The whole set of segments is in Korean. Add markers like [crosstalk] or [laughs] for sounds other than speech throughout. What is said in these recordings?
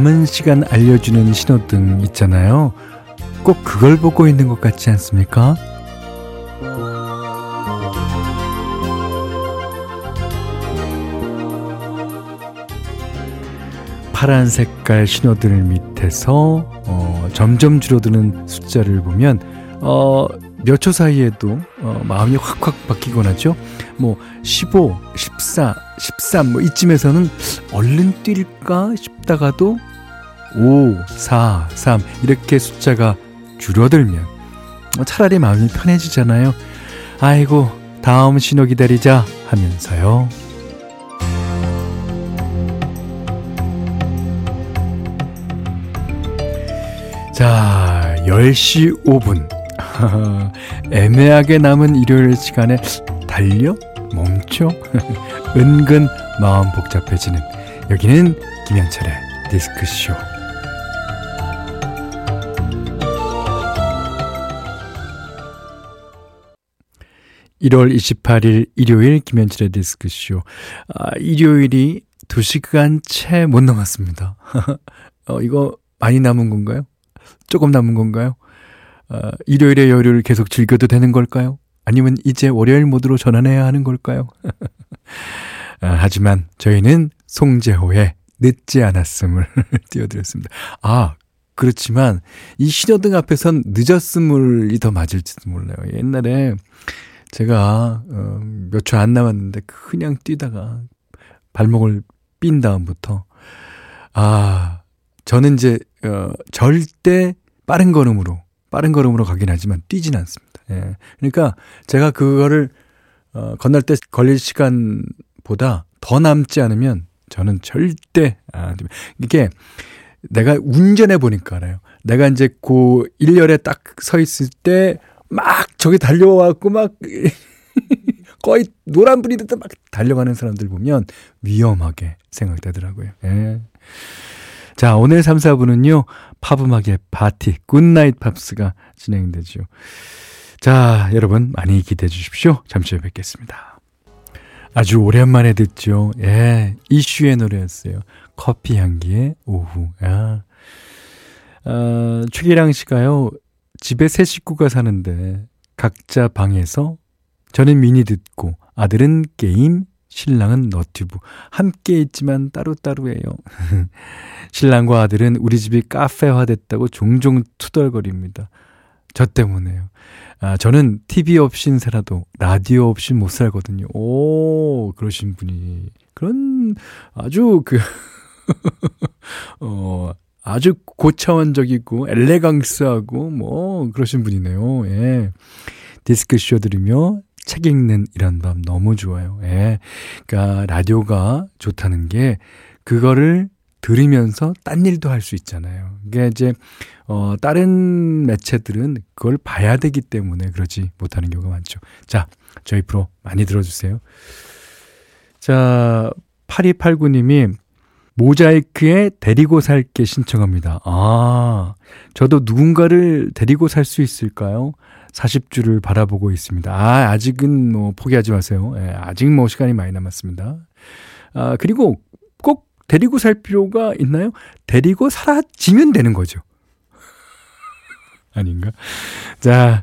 남은 시간 알려주는 신호등 있잖아요. 꼭 그걸 보고 있는 것 같지 않습니까? 파란 색깔 신호들 밑에서 어, 점점 줄어드는 숫자를 보면 어, 몇 초 사이에도 어, 마음이 확확 바뀌곤 하죠. 뭐 15, 14, 13 뭐 이쯤에서는 얼른 뛸까 싶다가도 5, 4, 3 이렇게 숫자가 줄어들면 뭐 차라리 마음이 편해지잖아요. 아이고 다음 신호 기다리자 하면서요. 자, 10시 5분. [laughs] 애매하게 남은 일요일 시간에 달려? 멈춰? [laughs] 은근 마음 복잡해지는 여기는 김현철의 디스크쇼. 1월 28일 일요일 김현철의 디스크쇼. 아, 일요일이 2시간 채 못 남았습니다. [laughs] 어, 이거 많이 남은 건가요? 조금 남은 건가요? 어, 일요일에 열흘 계속 즐겨도 되는 걸까요? 아니면 이제 월요일 모드로 전환해야 하는 걸까요? [laughs] 아, 하지만 저희는 송재호의 늦지 않았음을 [laughs] 띄워드렸습니다. 아, 그렇지만 이 신호등 앞에선 늦었음을이 더 맞을지도 몰라요. 옛날에 제가 어, 몇초 안 남았는데 그냥 뛰다가 발목을 삔 다음부터 아 저는 이제 어, 절대 빠른 걸음으로 빠른 걸음으로 가긴 하지만 뛰진 않습니다. 예. 그러니까 제가 그거를 어, 건널 때 걸릴 시간보다 더 남지 않으면 저는 절대 아, 이게 내가 운전해 보니까 알아요. 내가 이제 그 일렬에 딱 서 있을 때 막 저기 달려와갖고 막 [laughs] 거의 노란불이 됐다 막 달려가는 사람들 보면 위험하게 생각되더라고요. 예. 자, 오늘 3, 4부는요, 팝음악의 파티, 굿나잇 팝스가 진행되죠. 자, 여러분, 많이 기대해 주십시오. 잠시 후에 뵙겠습니다. 아주 오랜만에 듣죠. 예, 이슈의 노래였어요. 커피 향기의 오후. 아, 어, 최기랑 씨가요, 집에 세 식구가 사는데, 각자 방에서 저는 미니 듣고, 아들은 게임, 신랑은 너튜브. 함께 있지만 따로따로예요. [laughs] 신랑과 아들은 우리 집이 카페화 됐다고 종종 투덜거립니다. 저 때문에요. 아, 저는 TV 없인 살아도 라디오 없이 못 살거든요. 오, 그러신 분이. 그런 아주 그, [laughs] 어, 아주 고차원적이고 엘레강스하고 뭐 그러신 분이네요. 예. 디스크 쇼 들으며 책 읽는 이런 밤 너무 좋아요. 예. 그러니까 라디오가 좋다는 게 그거를 들으면서 딴 일도 할 수 있잖아요. 이게 이제 어 다른 매체들은 그걸 봐야 되기 때문에 그러지 못하는 경우가 많죠. 자, 저희 프로 많이 들어 주세요. 자, 8289님이 모자이크에 데리고 살게 신청합니다. 아, 저도 누군가를 데리고 살 수 있을까요? 40주를 바라보고 있습니다. 아, 아직은 뭐 포기하지 마세요. 예, 아직 뭐 시간이 많이 남았습니다. 아, 그리고 꼭 데리고 살 필요가 있나요? 데리고 사라지면 되는 거죠. [laughs] 아닌가? 자,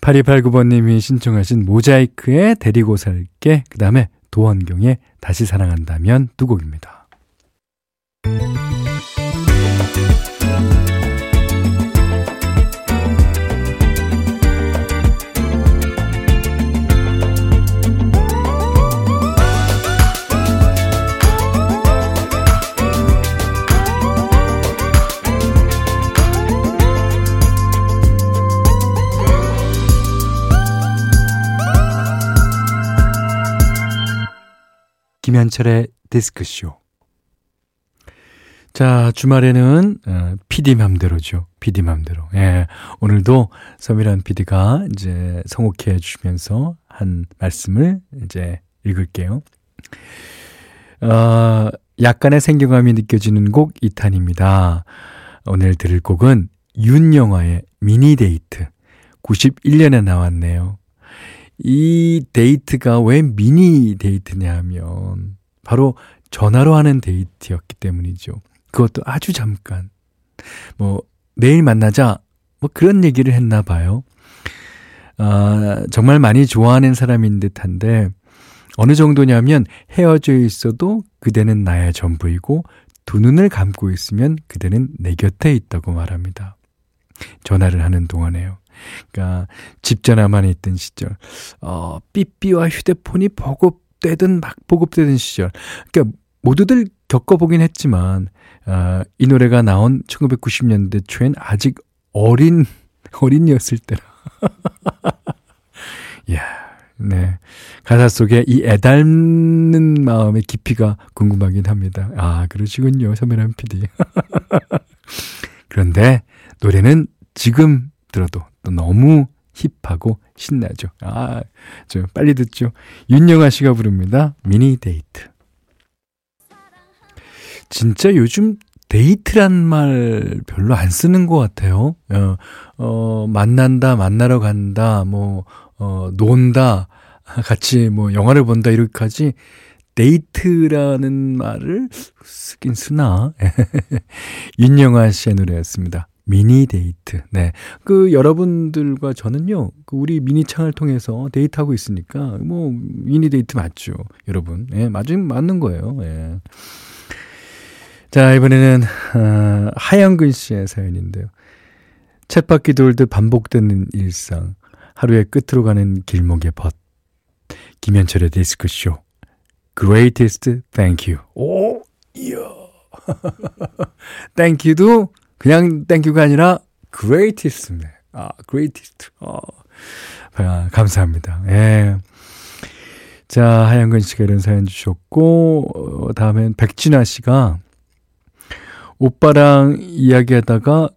8289번님이 신청하신 모자이크에 데리고 살게, 그 다음에 도원경의 다시 사랑한다면 두 곡입니다. 김현철의 디스크쇼. 자, 주말에는 어, PD 맘대로죠. PD 맘대로. 예. 오늘도 서미란 PD가 이제 성옥해 주시면서 한 말씀을 이제 읽을게요. 어, 약간의 생경함이 느껴지는 곡 2탄입니다. 오늘 들을 곡은 윤영화의 미니데이트. 91년에 나왔네요. 이 데이트가 왜 미니 데이트냐 하면 바로 전화로 하는 데이트였기 때문이죠. 그것도 아주 잠깐. 뭐, 내일 만나자. 뭐 그런 얘기를 했나 봐요. 아, 정말 많이 좋아하는 사람인 듯한데, 어느 정도냐면 헤어져 있어도 그대는 나의 전부이고 두 눈을 감고 있으면 그대는 내 곁에 있다고 말합니다. 전화를 하는 동안에요. 그러니까 집 전화만 있던 시절, 어, 삐삐와 휴대폰이 보급되든 막 보급되던 시절. 그러니까 모두들 겪어보긴 했지만, 어, 이 노래가 나온 1990년대 초엔 아직 어린, 어린이였을 때라. [laughs] 이야, 네. 가사 속에 이 애닮는 마음의 깊이가 궁금하긴 합니다. 아, 그러시군요. 서면한 PD. [laughs] 그런데 노래는 지금 들어도 또 너무 힙하고 신나죠. 아, 저 빨리 듣죠. 윤영아 씨가 부릅니다. 미니 데이트. 진짜 요즘 데이트란 말 별로 안 쓰는 것 같아요. 어, 어 만난다, 만나러 간다, 뭐, 어, 논다, 같이 뭐 영화를 본다 이렇게까지 데이트라는 말을 쓰긴 쓰나? [laughs] 윤영아 씨의 노래였습니다. 미니 데이트. 네. 그 여러분들과 저는요, 그 우리 미니창을 통해서 데이트하고 있으니까, 뭐, 미니 데이트 맞죠. 여러분. 예, 네, 맞은, 맞는 거예요. 예. 자, 이번에는, 어, 하영근 씨의 사연인데요. 쳇바퀴 돌듯 반복되는 일상. 하루의 끝으로 가는 길목의 벗. 김현철의 디스크쇼. Greatest Thank You. 오, 이야. [laughs] Thank You도 그냥 Thank You가 아니라 Greatest입니다. 아, Greatest. 어, 아, 감사합니다. 예. 자, 하양근 씨가 이런 사연 주셨고, 어, 다음엔 백진아 씨가 오빠랑 이야기하다가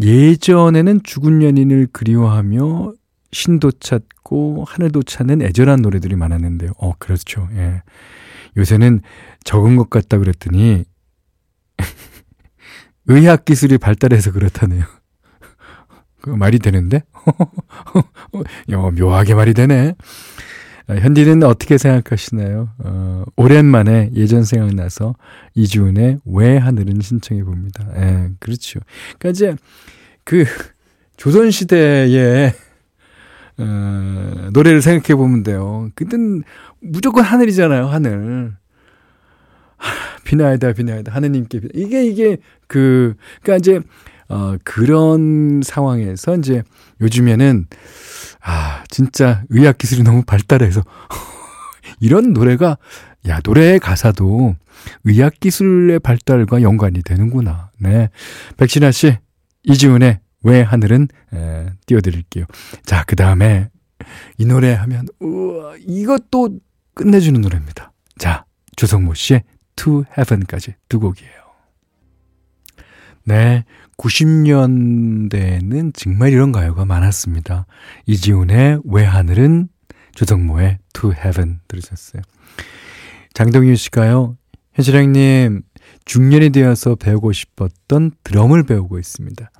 예전에는 죽은 연인을 그리워하며 신도 찾고 하늘도 찾는 애절한 노래들이 많았는데요. 어, 그렇죠. 예. 요새는 적은 것 같다 그랬더니 [laughs] 의학 기술이 발달해서 그렇다네요. [laughs] 그 말이 되는데? 야, [laughs] 묘하게 말이 되네. 아, 현디는 어떻게 생각하시나요? 어, 오랜만에 예전 생각나서 이주은의 왜 하늘은 신청해 봅니다. 예, 그렇죠. 그러니까 이제 그 조선시대에 어, 노래를 생각해 보면 돼요. 그땐 무조건 하늘이잖아요, 하늘. 비나이다, 비나이다, 하느님께 비나. 이게, 이게, 그, 그니까 이제, 어, 그런 상황에서 이제 요즘에는, 아, 진짜 의학 기술이 너무 발달해서, [laughs] 이런 노래가, 야, 노래의 가사도 의학 기술의 발달과 연관이 되는구나. 네. 백신아 씨, 이지훈의 왜 하늘은 에, 띄워드릴게요. 자, 그 다음에 이 노래 하면 우와 이것도 끝내주는 노래입니다. 자, 조성모 씨의 To Heaven까지 두 곡이에요. 네, 90년대에는 정말 이런 가요가 많았습니다. 이지훈의 왜 하늘은 조성모의 To Heaven 들으셨어요. 장동윤 씨가요. 현실형님, 중년이 되어서 배우고 싶었던 드럼을 배우고 있습니다.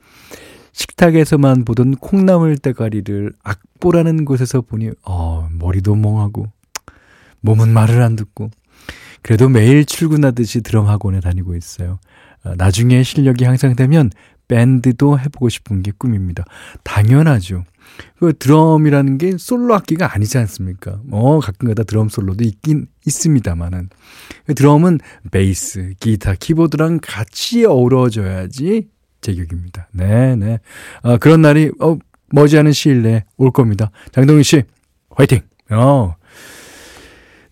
식탁에서만 보던 콩나물 대가리를 악보라는 곳에서 보니 어, 머리도 멍하고 몸은 말을 안 듣고 그래도 매일 출근하듯이 드럼 학원에 다니고 있어요. 어, 나중에 실력이 향상되면 밴드도 해보고 싶은 게 꿈입니다. 당연하죠. 그 드럼이라는 게 솔로 악기가 아니지 않습니까? 뭐 가끔가다 드럼 솔로도 있긴 있습니다만은 그 드럼은 베이스, 기타, 키보드랑 같이 어우러져야지 제격입니다. 네, 네. 아, 그런 날이, 어, 머지않은 시일 내에 올 겁니다. 장동희 씨, 화이팅! 어.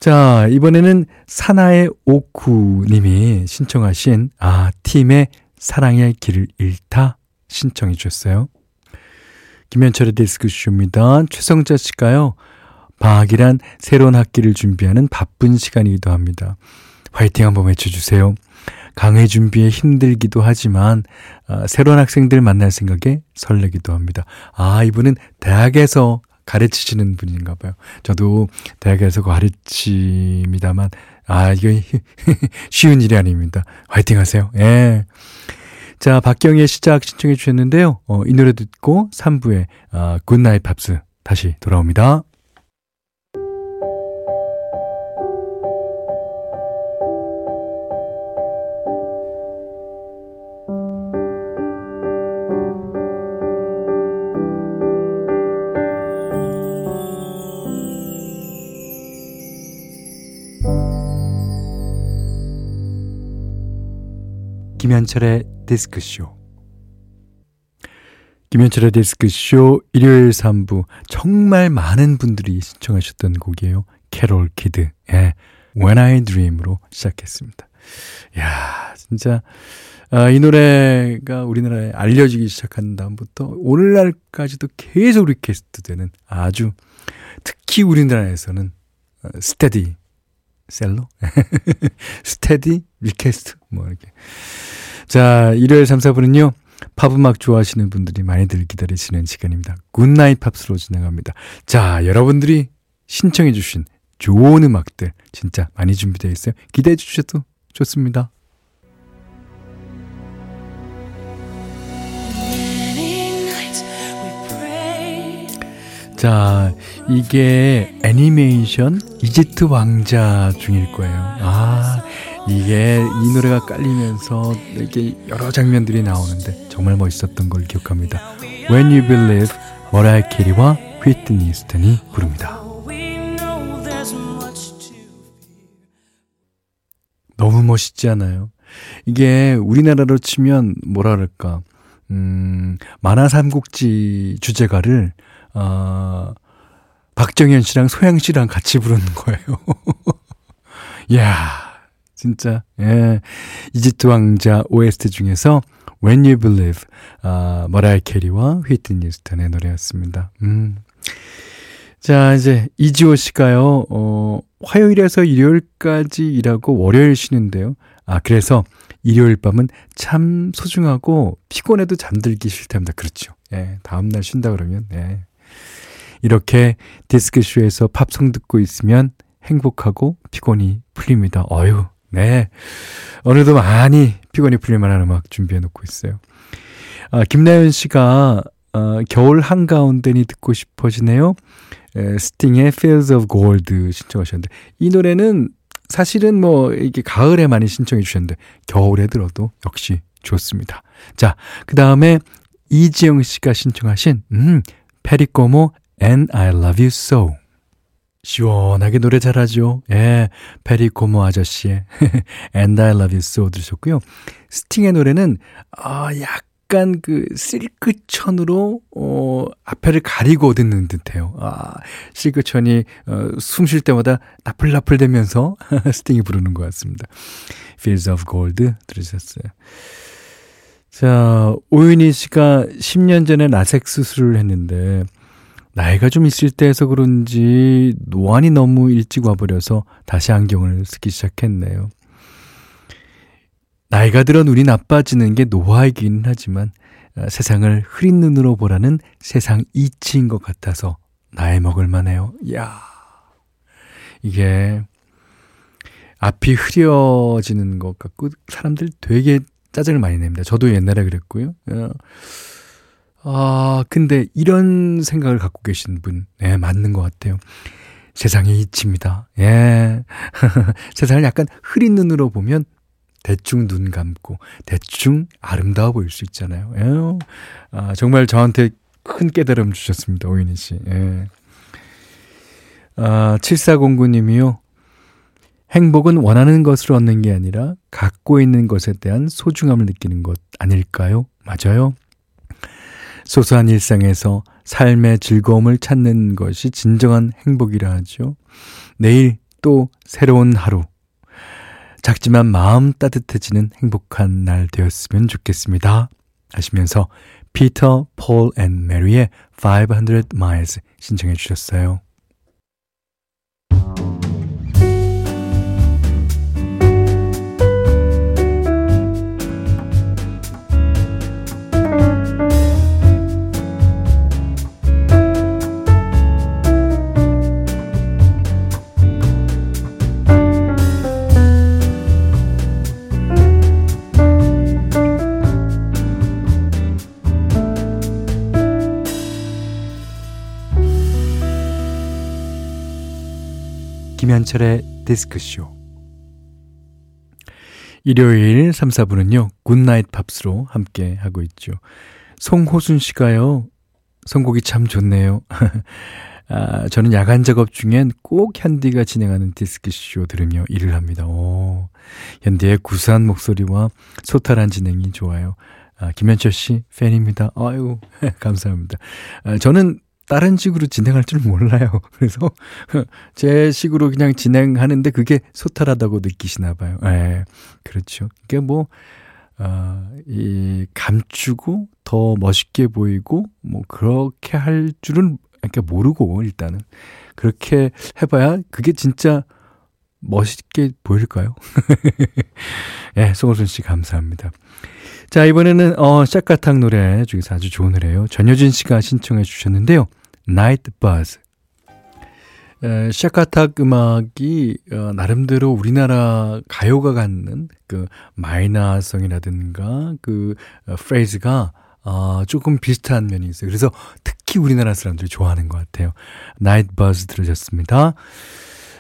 자, 이번에는 사나의 오쿠님이 신청하신, 아, 팀의 사랑의 길을 잃다 신청해 주셨어요. 김현철의 디스크쇼입니다. 최성자 씨가요, 방학이란 새로운 학기를 준비하는 바쁜 시간이기도 합니다. 화이팅 한번 외쳐주세요. 강의 준비에 힘들기도 하지만 아, 새로운 학생들 만날 생각에 설레기도 합니다. 아, 이분은 대학에서 가르치시는 분인가 봐요. 저도 대학에서 가르칩니다만 아, 이게 [laughs] 쉬운 일이 아닙니다. 화이팅 하세요. 예. 자, 박기영의 시작 신청해 주셨는데요. 어, 이 노래 듣고 3부에 아, 굿나잇 팝스 다시 돌아옵니다. 김현철의 디스크쇼. 김현철의 디스크쇼 일요일 3부. 정말 많은 분들이 신청하셨던 곡이에요. 캐롤 키드. 예. When I Dream으로 시작했습니다. 야 진짜. 아, 이 노래가 우리나라에 알려지기 시작한 다음부터 오늘날까지도 계속 request 되는 아주 특히 우리나라에서는 스테디 셀러? [laughs] 스테디 request 뭐 이렇게. 자, 일요일 3, 4부는요. 팝음악 좋아하시는 분들이 많이들 기다리시는 시간입니다. 굿나잇 팝스로 진행합니다. 자, 여러분들이 신청해 주신 좋은 음악들 진짜 많이 준비되어 있어요. 기대해 주셔도 좋습니다. 자, 이게 애니메이션 이집트 왕자 중일 거예요. 아, 이게 이 노래가 깔리면서 이렇게 여러 장면들이 나오는데 정말 멋있었던 걸 기억합니다. When You Believe 머라이 캐리와 휘트니 스턴이 부릅니다. 너무 멋있지 않아요? 이게 우리나라로 치면 뭐라 그럴까, 음, 만화 삼국지 주제가를 어, 박정현 씨랑 소양 씨랑 같이 부르는 거예요. [laughs] 야 진짜, 예. 이집트 왕자 OST 중에서 When You Believe, 아, 머라이 캐리와 휘트니 뉴스턴의 노래였습니다. 음. 자, 이제 이지호 씨가요, 어, 화요일에서 일요일까지 일하고 월요일 쉬는데요. 아, 그래서 일요일 밤은 참 소중하고 피곤해도 잠들기 싫답니다. 그렇죠. 예, 다음날 쉰다 그러면, 예. 이렇게 디스크쇼에서 팝송 듣고 있으면 행복하고 피곤이 풀립니다. 어유, 네. 오늘도 많이 피곤이 풀릴 만한 음악 준비해 놓고 있어요. 아, 김나연 씨가 어, 겨울 한가운데니 듣고 싶어지네요. 에, 스팅의 Fields of Gold 신청하셨는데 이 노래는 사실은 뭐 이게 가을에 많이 신청해 주셨는데 겨울에 들어도 역시 좋습니다. 자, 그 다음에 이지영 씨가 신청하신 음, 페리꼬모 And I Love You So. 시원하게 노래 잘하죠. 예, 페리코모 아저씨의 [laughs] And I Love You So 들으셨고요. 스팅의 노래는 아 약간 그 실크천으로 어 앞에를 가리고 듣는 듯해요. 아 실크천이 어, 숨 쉴 때마다 나풀나풀대면서 [laughs] 스팅이 부르는 것 같습니다. Fields of Gold 들으셨어요. 자, 오윤희 씨가 10년 전에 라섹 수술을 했는데 나이가 좀 있을 때에서 그런지 노안이 너무 일찍 와버려서 다시 안경을 쓰기 시작했네요. 나이가 들어 눈이 나빠지는 게 노화이긴 하지만 아, 세상을 흐린 눈으로 보라는 세상 이치인 것 같아서 나이 먹을 만 해요. 야 이게 앞이 흐려지는 것 같고 사람들 되게 짜증을 많이 냅니다. 저도 옛날에 그랬고요. 어, 아, 근데 이런 생각을 갖고 계신 분, 예, 맞는 것 같아요. 세상이 이치입니다. 예. [laughs] 세상을 약간 흐린 눈으로 보면 대충 눈 감고 대충 아름다워 보일 수 있잖아요. 예. 아, 정말 저한테 큰 깨달음 주셨습니다. 오윤희 씨. 예. 아, 7409님이요. 행복은 원하는 것을 얻는 게 아니라 갖고 있는 것에 대한 소중함을 느끼는 것 아닐까요? 맞아요. 소소한 일상에서 삶의 즐거움을 찾는 것이 진정한 행복이라 하죠. 내일 또 새로운 하루. 작지만 마음 따뜻해지는 행복한 날 되었으면 좋겠습니다. 하시면서 피터, 폴 앤 메리의 500 miles 신청해 주셨어요. 김현철의 디스크쇼. 일요일 3, 4부는요, 굿나잇 팝스로 함께 하고 있죠. 송호순 씨가요, 선곡이 참 좋네요. [laughs] 아, 저는 야간 작업 중엔 꼭 현디가 진행하는 디스크쇼 들으며 일을 합니다. 오, 현디의 구수한 목소리와 소탈한 진행이 좋아요. 아, 김현철 씨 팬입니다. 아유, [laughs] 감사합니다. 아, 저는 다른 식으로 진행할 줄 몰라요. [laughs] 그래서 제 식으로 그냥 진행하는데 그게 소탈하다고 느끼시나 봐요. 예. 그렇죠. 이게 뭐, 어, 이, 감추고 더 멋있게 보이고, 뭐, 그렇게 할 줄은 그러니까 모르고 일단은 그렇게 해봐야 그게 진짜 멋있게 보일까요? [laughs] 예, 네, 송호순 씨 감사합니다. 자, 이번에는 어 샤카탕 노래 중에서 아주 좋은 노래예요. 전효진 씨가 신청해 주셨는데요. Night Buzz. 에, 샤카탁 음악이 어, 나름대로 우리나라 가요가 갖는 그 마이너성이라든가 그 어, 프레이즈가 어, 조금 비슷한 면이 있어요. 그래서 특히 우리나라 사람들이 좋아하는 것 같아요. 나이트 버즈 들으셨습니다.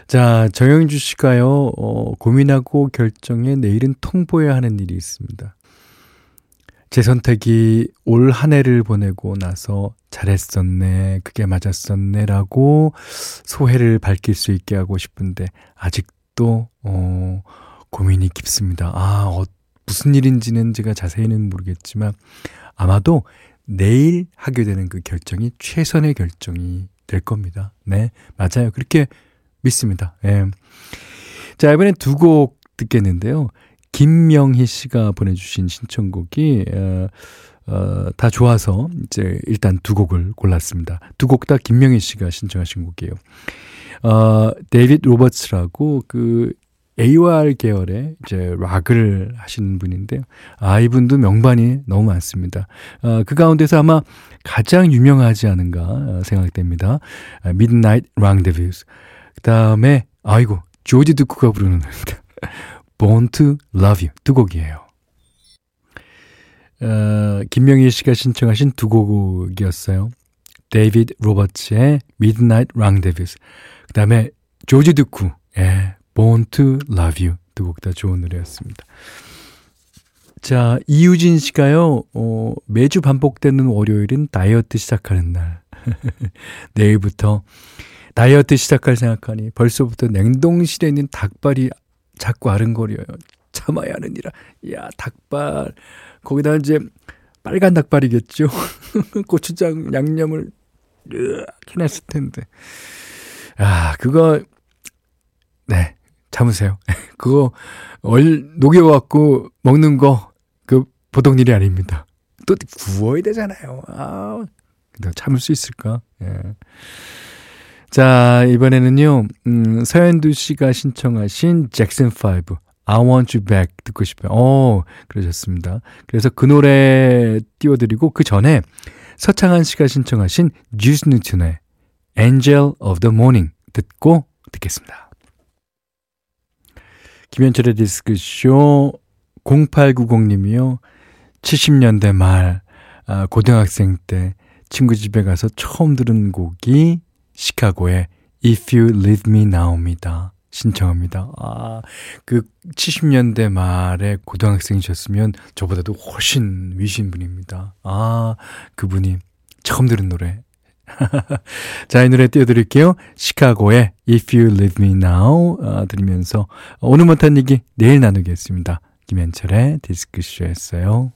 자, 정영주 씨가요, 어, 고민하고 결정해 내일은 통보해야 하는 일이 있습니다. 제 선택이 올 한 해를 보내고 나서 잘했었네, 그게 맞았었네라고 소회를 밝힐 수 있게 하고 싶은데, 아직도, 어, 고민이 깊습니다. 아, 어, 무슨 일인지는 제가 자세히는 모르겠지만, 아마도 내일 하게 되는 그 결정이 최선의 결정이 될 겁니다. 네, 맞아요. 그렇게 믿습니다. 예. 자, 이번엔 두 곡 듣겠는데요. 김명희 씨가 보내주신 신청곡이, 어, 어, 다 좋아서 이제 일단 두 곡을 골랐습니다. 두 곡 다 김명희 씨가 신청하신 곡이에요. 어, 데이빗 로버츠라고 그 AOR 계열의 이제 락을 하시는 분인데요. 아, 이분도 명반이 너무 많습니다. 아, 그 가운데서 아마 가장 유명하지 않은가 생각됩니다. 아, Midnight Rendezvous. 그 다음에, 아이고, 조지 듀크가 부르는 노래입니다. Born to Love You. 두 곡이에요. 어, 김명희 씨가 신청하신 두 곡이었어요. 데이비드 로버츠의 Midnight Rendezvous. 그 다음에 조지 듀크. 예, Born to Love You 두 곡 다 좋은 노래였습니다. 자, 이유진 씨가요, 어, 매주 반복되는 월요일은 다이어트 시작하는 날. [laughs] 내일부터 다이어트 시작할 생각하니 벌써부터 냉동실에 있는 닭발이 자꾸 아른거려요. 참아야 하느니라. 야, 닭발. 거기다 이제 빨간 닭발이겠죠. [laughs] 고추장 양념을 이렇게 냈을 텐데. 아, 그거, 네. 참으세요. [laughs] 그거 얼 녹여갖고 먹는 거 그 보통 일이 아닙니다. 또 구워야 되잖아요. 아, 참을 수 있을까? 예. 자, 이번에는요, 음, 서현두 씨가 신청하신 잭슨 5, I want you back 듣고 싶어요. 어, 그러셨습니다. 그래서 그 노래 띄워드리고, 그 전에 서창한 씨가 신청하신 뉴스 뉴튼의 Angel of the Morning 듣고 듣겠습니다. 김현철의 디스크쇼 0890님이요. 70년대 말, 아, 고등학생 때 친구 집에 가서 처음 들은 곡이 시카고의 If You Leave Me Now입니다. 신청합니다. 아, 그 70년대 말에 고등학생이셨으면 저보다도 훨씬 위신 분입니다. 아, 그분이 처음 들은 노래 [laughs] 자, 이 노래 띄워드릴게요. 시카고의 If You Leave Me Now 어, 들으면서 오늘 못한 얘기 내일 나누겠습니다. 김현철의 디스크쇼였어요.